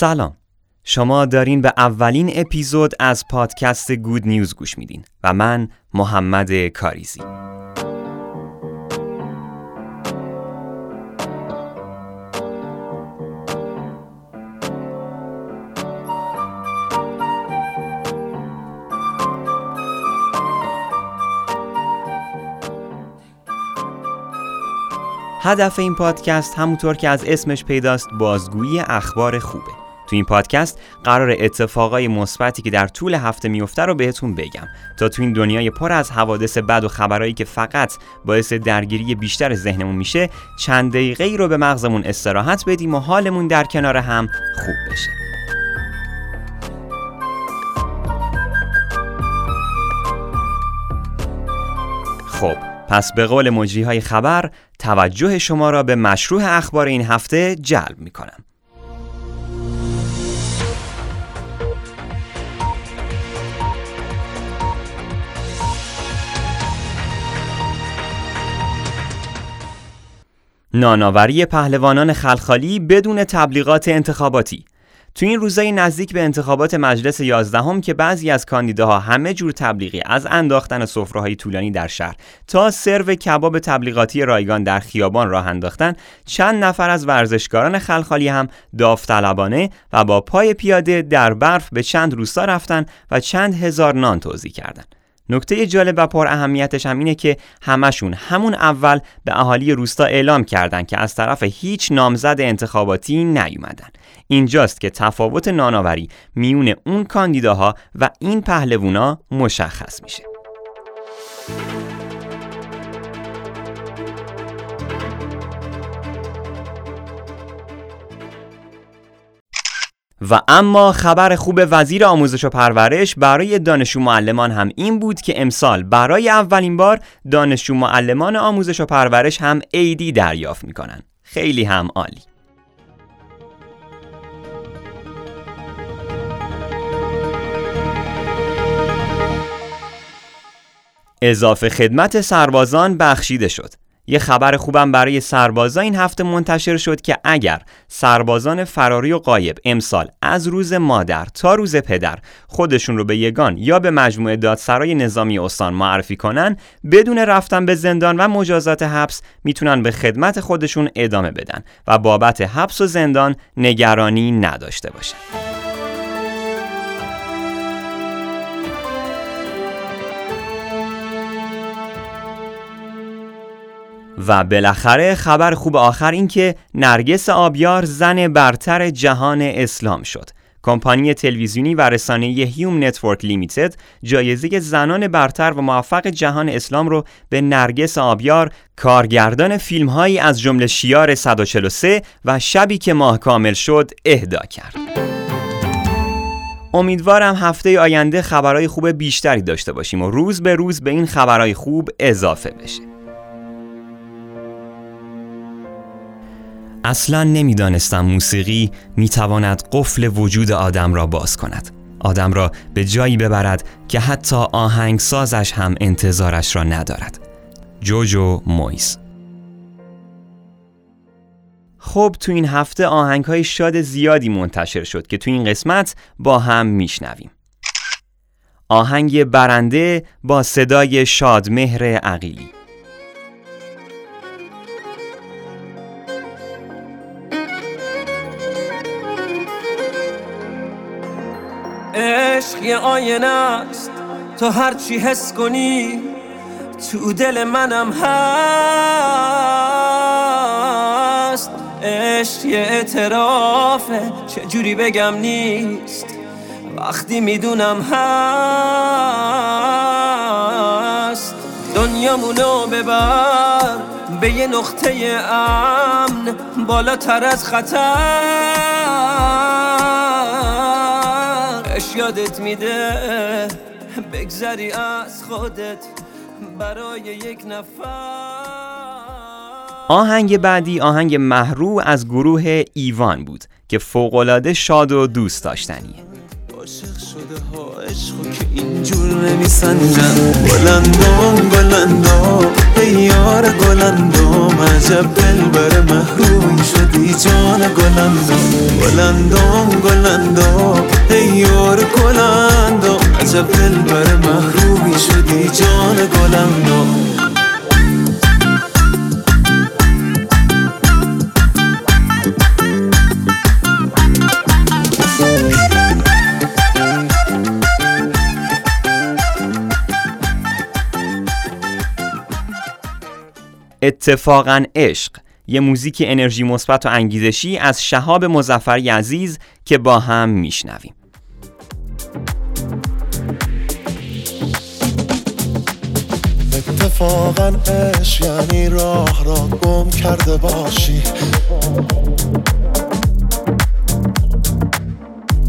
سلام. شما دارین به اولین اپیزود از پادکست گود نیوز گوش میدین و من محمد کاریزی. هدف این پادکست همونطور که از اسمش پیداست بازگویی اخبار خوبه. تو این پادکست قرار اتفاقای مثبتی که در طول هفته میفته رو بهتون بگم تا تو این دنیای پر از حوادث بد و خبرایی که فقط باعث درگیری بیشتر ذهنمون میشه چند دقیقه ای رو به مغزمون استراحت بدیم و حالمون در کنار هم خوب بشه خب پس به قول مجری های خبر توجه شما را به مشروع اخبار این هفته جلب می کنم. ناناوری پهلوانان خلخالی بدون تبلیغات انتخاباتی تو این روزای نزدیک به انتخابات مجلس 11 هم که بعضی از کاندیداها همه جور تبلیغی از انداختن سفره‌های طولانی در شهر تا سرو کباب تبلیغاتی رایگان در خیابان راه انداختن چند نفر از ورزشکاران خلخالی هم داوطلبانه و با پای پیاده در برف به چند روستا رفتن و چند هزار نان توزیع کردند. نکته جالب و پر اهمیتش هم اینه که همشون همون اول به اهالی روستا اعلام کردند که از طرف هیچ نامزد انتخاباتی نیومدن. اینجاست که تفاوت ناناوری میون اون کاندیداها و این پهلوونا مشخص میشه. و اما خبر خوب وزیر آموزش و پرورش برای دانشجو معلمان هم این بود که امسال برای اولین بار دانشجو معلمان آموزش و پرورش هم عیدی دریافت می‌کنن خیلی هم عالی. اضافه خدمت سربازان بخشیده شد. یه خبر خوبم برای سربازا. این هفته منتشر شد که اگر سربازان فراری و قایب امسال از روز مادر تا روز پدر خودشون رو به یگان یا به مجموعه دادسرای نظامی استان معرفی کنن بدون رفتن به زندان و مجازات حبس می‌تونن به خدمت خودشون ادامه بدن و بابت حبس و زندان نگرانی نداشته باشن. و بالاخره خبر خوب آخر این که نرگس آبیار زن برتر جهان اسلام شد. کمپانی تلویزیونی و رسانه Hum Network Limited جایزه زنان برتر و موفق جهان اسلام رو به نرگس آبیار کارگردان فیلم هایی از جمله شیار 143 و شبی که ماه کامل شد اهدا کرد. امیدوارم هفته آینده خبرهای خوب بیشتری داشته باشیم و روز به روز به این خبرهای خوب اضافه بشه. اصلا نمی‌دانستم موسیقی می‌تواند قفل وجود آدم را باز کند. آدم را به جایی ببرد که حتی آهنگسازش هم انتظارش را ندارد. جوجو مویز خب تو این هفته آهنگ های شاد زیادی منتشر شد که تو این قسمت با هم میشنویم. آهنگ برنده با صدای شادمهر عقیلی. یه آینه است. تو هرچی حس کنی تو دل منم هست. عشق یه اعترافه چجوری بگم نیست. وقتی می‌دونم هست. دنیامونو ببر به یه نقطه امن بالاتر از خطر. یادت میده. بگذری از خودت برای یک نفر. آهنگ بعدی آهنگ محرو از گروه ایوان بود که فوقالعاده شاد و دوست داشتنیه. شده ها عشقو که اینجور نمیسنجن گلندم گلندم ای یار گلندم. عجب دل بر محروی شدی جان گلندم. گلندم گلندم ای یار گلندم. عجب دل بر محروی شدی جان گلندم. اتفاقا عشق یه موزیک انرژی مثبت و انگیزشی از شهاب مزفر عزیز که با هم میشنویم. اتفاقا عشق یعنی راه را گم کرده باشی.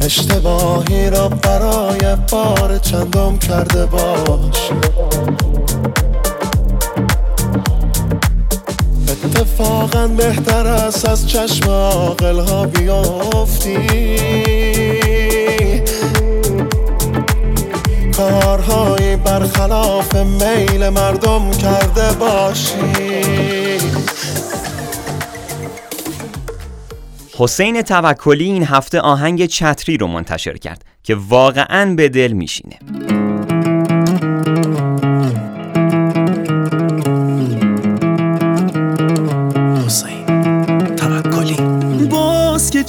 اشتباهی را برای بار چندم کرده باشی. اتفاقا بهتر است از چشم آقل ها بیافتی. کارهایی برخلاف میل مردم کرده باشی. حسین توکلی این هفته آهنگ چتری رو منتشر کرد که واقعا به دل میشینه.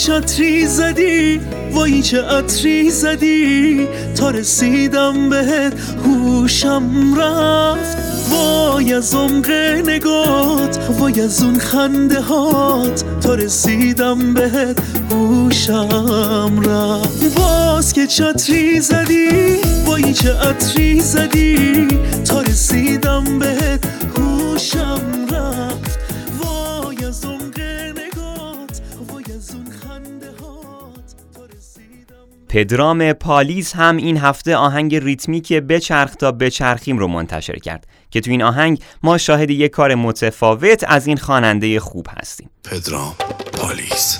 چتری زدی؟ وای چه عطری زدی؟ تا رسیدم بهت هوشم رفت. وای از عمق نگات وای از اون خنده هات. تا رسیدم بهت هوشم رفت. باز که چتری زدی؟ وای چه عطری زدی؟ تا رسیدم بهت هوشم پدرام پالیز هم این هفته آهنگ ریتمیک بچرخ تا بچرخیم رو منتشر کرد که تو این آهنگ ما شاهد یک کار متفاوت از این خواننده خوب هستیم. پدرام پالیس.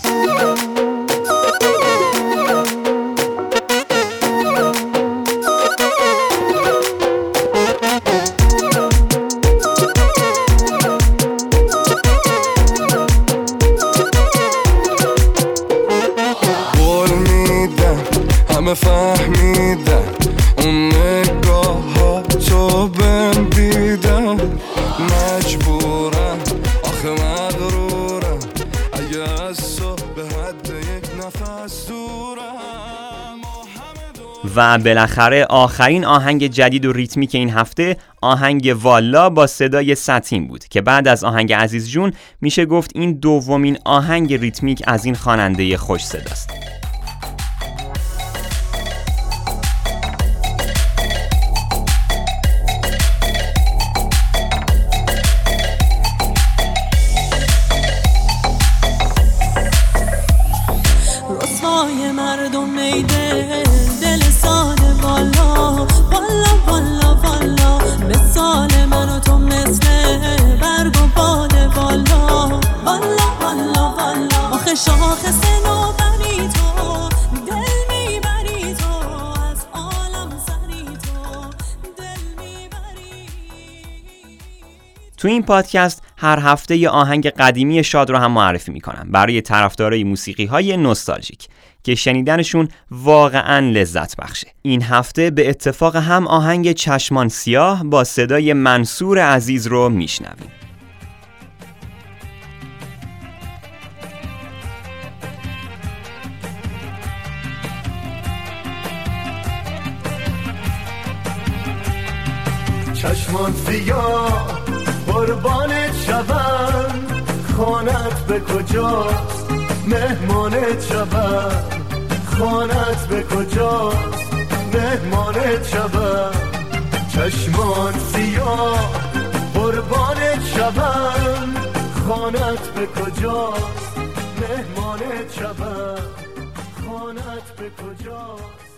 و بالاخره آخرین آهنگ جدید و ریتمیک این هفته آهنگ والا با صدای سطیم بود که بعد از آهنگ عزیز جون میشه گفت این دومین آهنگ ریتمیک از این خواننده خوش صداست. تو این پادکست هر هفته یه آهنگ قدیمی شاد رو هم معرفی می‌کنم برای طرفدارای موسیقی های نوستالژیک که شنیدنشون واقعا لذت بخشه. این هفته به اتفاق هم آهنگ چشمان سیاه با صدای منصور عزیز رو میشنویم. چشمان سیاه قربانت شوم. خانت به کجاست؟ مهمانت شوم. خانت به کجاست؟ مهمانت شوم. چشمان سیاه. قربانت شوم. خانت به کجاست؟ مهمانت شوم. خانت به کجاست؟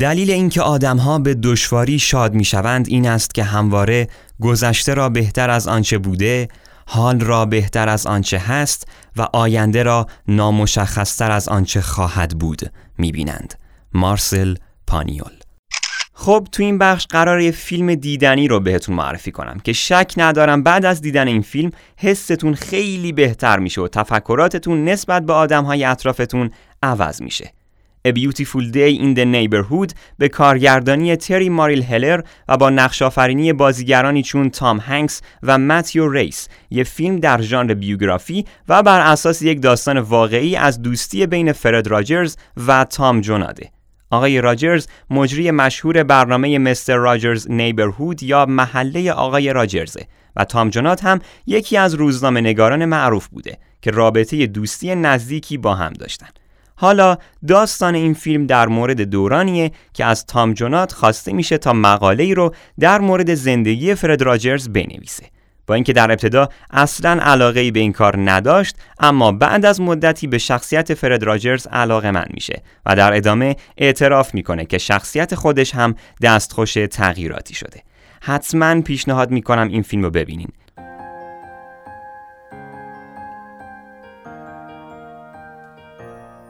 دلیل اینکه آدمها به دشواری شاد می‌شوند این است که همواره گذشته را بهتر از آنچه بوده حال را بهتر از آنچه هست و آینده را نامشخصتر از آنچه خواهد بود می‌بینند. مارسل پانیول. خب تو این بخش قرار یه فیلم دیدنی رو بهتون معرفی کنم که شک ندارم بعد از دیدن این فیلم حستون خیلی بهتر میشه و تفکراتتون نسبت به آدمهای اطرافتون عوض میشه. A Beautiful Day in the Neighborhood به کارگردانی تری ماریل هلر و با نقشافرینی بازیگرانی چون تام هنگس و متیو ریس یه فیلم در ژانر بیوگرافی و بر اساس یک داستان واقعی از دوستی بین فرد راجرز و تام جوناده آقای راجرز مجری مشهور برنامه مستر راجرز نیبرهود یا محله آقای راجرزه و تام جونات هم یکی از روزنامه نگاران معروف بوده که رابطه دوستی نزدیکی با هم داشتن. حالا داستان این فیلم در مورد دورانیه که از تام جونات خواسته میشه تا مقاله ای رو در مورد زندگی فرد راجرز بنویسه. با اینکه در ابتدا اصلا علاقه به این کار نداشت اما بعد از مدتی به شخصیت فرد راجرز علاقه من میشه و در ادامه اعتراف می‌کنه که شخصیت خودش هم دستخوش تغییراتی شده حتما پیشنهاد می‌کنم این فیلم رو ببینین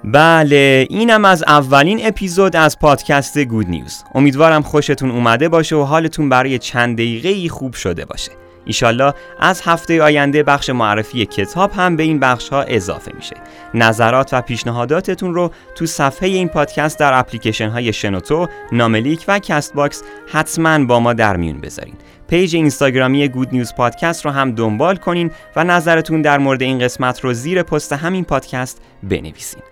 بله اینم از اولین اپیزود از پادکست Good News. امیدوارم خوشتون اومده باشه و حالتون برای چند دقیقه خوب شده باشه. ایشالله از هفته آینده بخش معرفی کتاب هم به این بخش ها اضافه میشه. نظرات و پیشنهاداتتون رو تو صفحه این پادکست در اپلیکیشن های شنوتو، ناملیک و Castbox حتما با ما در میون بذارین. page اینستاگرامی Good News Podcast رو هم دنبال کنین و نظرتون در مورد این قسمت رو زیر پست همین پادکست بنویسین.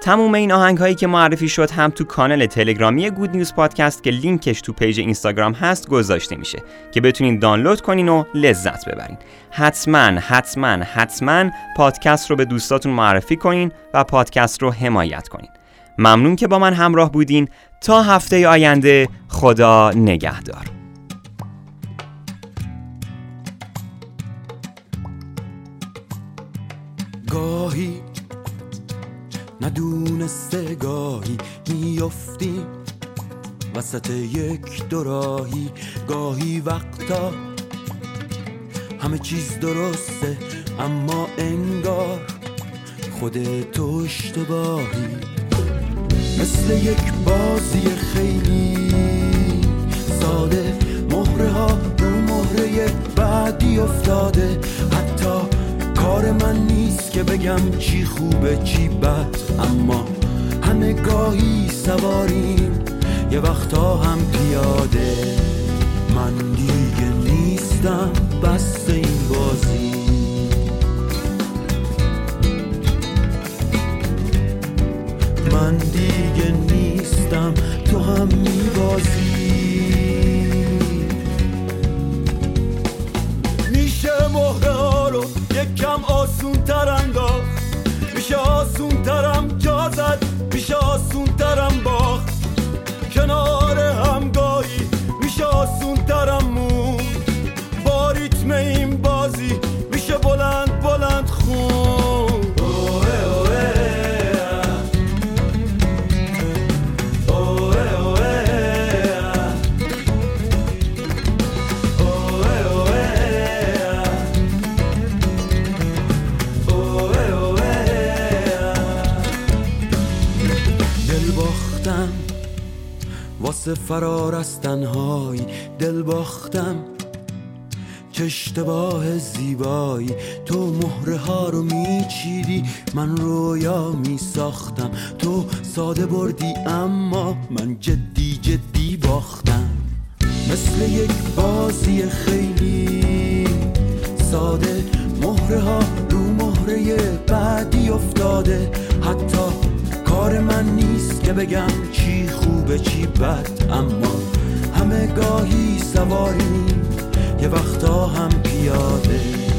تموم این آهنگ هایی که معرفی شد هم تو کانال تلگرامی Good News Podcast که لینکش تو page اینستاگرام هست گذاشته میشه که بتونین دانلود کنین و لذت ببرین. حتما حتما حتما پادکست رو به دوستاتون معرفی کنین و پادکست رو حمایت کنین. ممنون که با من همراه بودین. تا هفته آینده خدا نگهدار. ندونسته گاهی میفتیم وسط یک دوراهی گاهی وقتا همه چیز درسته اما انگار خود تو اشتباهی مثل یک بازی خیلی ساده مهره ها رو مهره بعدی افتاده. حتی کار من نیست که بگم چی خوبه چی بد. اما همه گاهی سواریم. یه وقتا هم پیاده من دیگه نیستم. بس این بازی. من دیگه نیستم. تو هم آسون ترم باخت واسه فرار از تنهایی دل باختم. چه اشتباه زیبایی. تو مهره ها رو میچیدی من رویا میساختم. تو ساده بردی اما من جدی جدی باختم. مثل یک بازی خیلی ساده. مهره ها رو مهره بعدی افتاده. حتی کار من نیست که بگم چی خوبه چی بد اما همه گاهی سواریم یه وقتا هم پیاده.